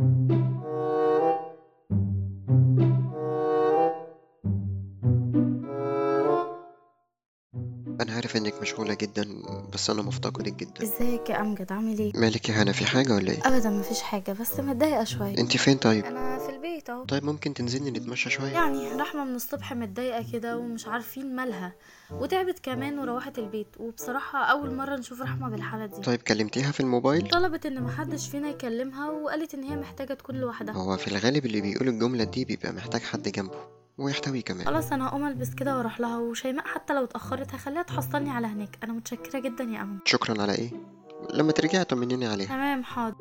أنا إنك مشغولة جدا بس أنا مفتقدك جدا. إزيك يا أمجد؟ عامل إيه؟ مالك يا هنا؟ في حاجة ولا إيه؟ ابدا مفيش حاجة بس متضايقة شوية. أنت فين طيب؟ أنا في البيت أهو. طيب ممكن تنزلي نتمشى شوية؟ يعني رحمة من الصبح متضايقة كده ومش عارفين مالها. وتعبت كمان وروحت البيت. وبصراحة أول مرة نشوف رحمة بالحالة دي. طيب كلمتيها في الموبايل؟ طلبت إن محدش فينا يكلمها وقالت إن هي محتاجة تكون لوحدها. هو في الغالب اللي بيقول الجملة دي بيبقى محتاج حد جنبه. ويحتويه كمان. خلاص أنا هقوم ألبس كده وأروح لها وشيماء حتى لو اتأخرت هخليها تحصلني على هناك. أنا متشكرة جدا يا امل شكرا على إيه؟ لما ترجعي طمنيني عليها. تمام حاضر.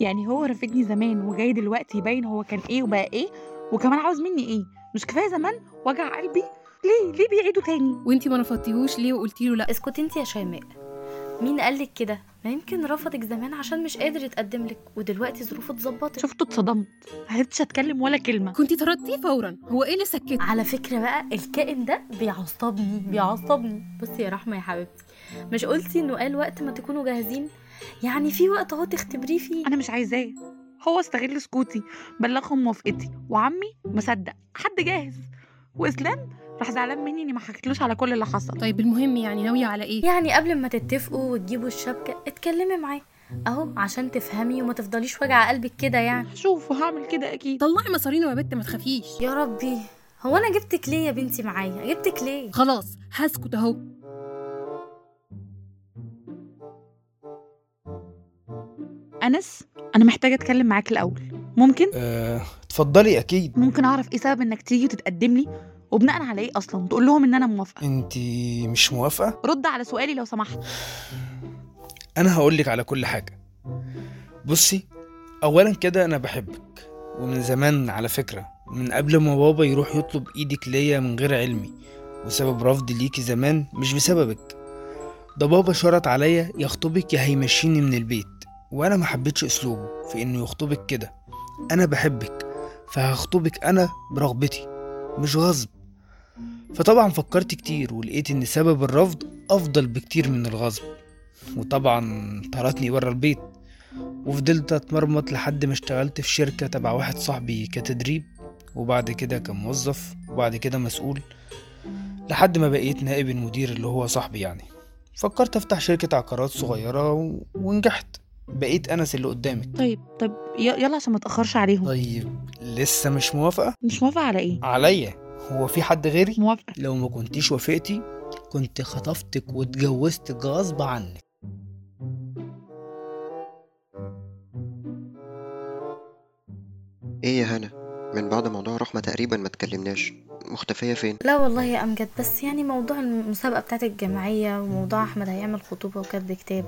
يعني هو رافضني زمان وجاي دلوقتي يبين هو كان إيه وبقى إيه؟ وكمان عاوز مني إيه؟ مش كفاية زمان؟ وجع قلبي؟ ليه؟ ليه بيعيدوا تاني؟ وأنتي ما رفضتيهوش ليه وقلتي له لأ؟ اسكتي انت يا شيماء. مين قالك كده؟ ما يمكن رفضك زمان عشان مش قادر يتقدم لك ودلوقتي ظروفه اتظبطت. شفته اتصدمت. معرفتش أتكلم ولا كلمة. كنتي طردتيه فورا. هو إيه اللي سكت؟ على فكرة بقى الكائن ده بيعصبني بيعصبني. بصي يا رحمة يا حبيبتي مش قلتي إنه قال وقت ما تكونوا جاهزين؟ يعني في وقت أهو تختبريه فيه. أنا مش عايزاه. هو استغل سكوتي بلغهم موافقتي وعمي مصدق حد جاهز. واسلام راح زعلان مني اني ما حكيتلوش على كل اللي حصل. طيب المهم يعني ناوية على إيه؟ يعني قبل ما تتفقوا وتجيبوا الشبكة اتكلمي معاه. أهو عشان تفهمي وما تفضليش وجع قلبك كده يعني. هشوف وهعمل كده أكيد. طلعي مصارينه يا بت ما تخافيش. يا ربي. هو أنا جبتك ليه يا بنتي معايا؟ جبتك ليه؟ خلاص هسكت أهو. أنس أنا محتاجة أتكلم معاك الأول. ممكن؟ أه، اتفضلي أكيد. ممكن أعرف إيه سبب إنك تيجي وتتقدم لي وبناء على إيه أصلا؟ تقول لهم إن أنا موافقة. انت مش موافقة؟ رد على سؤالي لو سمحت. أنا هقولك على كل حاجة. بصي اولا كده أنا بحبك. ومن زمان على فكرة من قبل ما بابا يروح يطلب إيدك ليا من غير علمي. وسبب رفضي ليكي زمان مش بسببك. ده بابا شرط عليا يخطبك يا هيمشيني من البيت. وأنا ما حبيتش أسلوبه في إنه يخطبك كده. أنا بحبك. فهخطبك أنا برغبتي مش غصب. فطبعا فكرت كتير ولقيت إن سبب الرفض أفضل بكتير من الغصب. وطبعا طردني بره البيت. وفضلت أتمرمط لحد ما اشتغلت في شركة تبع واحد صاحبي كتدريب. وبعد كده كموظف وبعد كده مسؤول. لحد ما بقيت نائب المدير اللي هو صاحبي يعني. فكرت أفتح شركة عقارات صغيرة. ونجحت. بقيت أنس اللي قدامك. طيب طب يلا عشان ما اتاخرش عليهم. طيب لسه مش موافقة؟ مش موافقة على إيه؟ عليا. هو في حد غيري؟ موافقة. لو ما كنتيش وافقتي كنت خطفتك واتجوزتك غصب عنك. إيه يا هنا؟ من بعد موضوع رحمة تقريبا ما تكلمناش. مختفية فين؟ لا والله يا أمجد بس يعني موضوع المسابقة بتاعت الجمعية وموضوع أحمد هيعمل خطوبة وكاتب كتاب.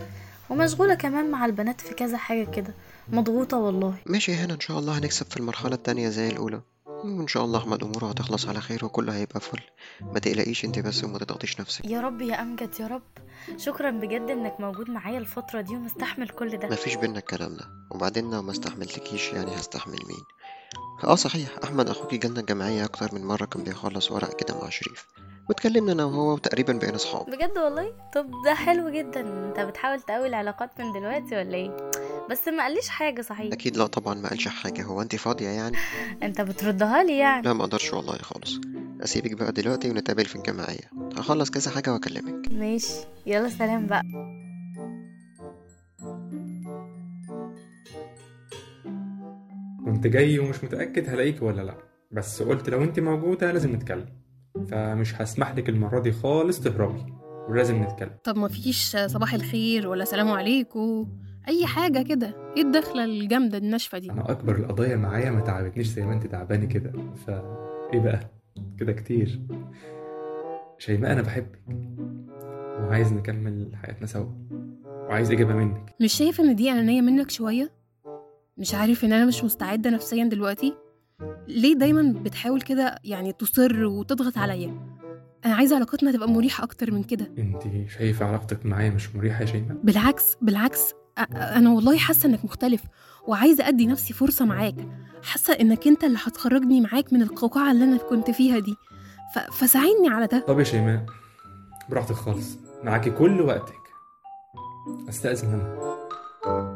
ومشغولة كمان مع البنات في كذا حاجة كده. مضغوطة والله. ماشي يا هنا إن شاء الله هنكسب في المرحلة التانية زي الأولى. وإن شاء الله أحمد أموره هتخلص على خير وكله هيبقى فل. ما تقلقيش أنت بس وما تضغطيش نفسك. يا رب يا أمجد يا رب. شكرا بجد إنك موجود معايا الفترة دي ومستحمل كل ده. مفيش بينا الكلام ده. وبعدين لو ما استحملتكيش يعني هستحمل مين؟ آه صحيح. أحمد اخوكي جالنا الجمعيه أكتر من مرة كان بيخلص ورق كده مع شريف. واتكلمنا أنا وهو وتقريبا بقينا صحاب بجد والله؟ طب ده حلو جدا. أنت بتحاول تقوي العلاقات من دلوقتي ولا إيه؟ بس ما قاليش حاجة صحيح. أكيد لا طبعا ما قالش حاجة. هو أنت فاضية يعني؟ أنت بتردها لي يعني. لا ما أقدرش والله خالص. أسيبك بقى دلوقتي ونتقابل في الجمعية. هخلص كذا حاجة وأكلمك. ماشي. يلا سلام بقى. كنت جاي ومش متأكد هلاقيك ولا لأ. بس قلت لو أنت موجودة لازم نتكلم. فمش هسمح لك المرة دي خالص تهربي ولازم نتكلم. طب ما فيش صباح الخير ولا سلام عليكم أي حاجة كده. إيه الدخلة الجامدة الناشفة دي؟ أنا أكبر القضايا معايا ما تعبتنيش زي ما أنت تعباني كده. ف إيه بقى؟ كده كتير. شيماء أنا بحبك وعايز نكمل حياتنا سوا وعايز إجابة منك. مش شايف إن دي أنانية منك شوية؟ مش عارف إن أنا مش مستعدة نفسيا دلوقتي؟ ليه دايما بتحاول كده يعني تصر وتضغط عليا؟ أنا عايزة علاقتنا تبقى مريحة أكتر من كده. انت شايفة علاقتك معايا مش مريحة يا شيماء؟ بالعكس بالعكس. أنا والله حاسة إنك مختلف وعايزة أدي نفسي فرصة معاك. حاسة إنك أنت اللي هتخرجني معاك من القوقعة اللي أنا كنت فيها دي. ف... فساعدني على ده. طب يا شيماء براحتك خالص. معاكي كل وقتك. أستأذن أنا.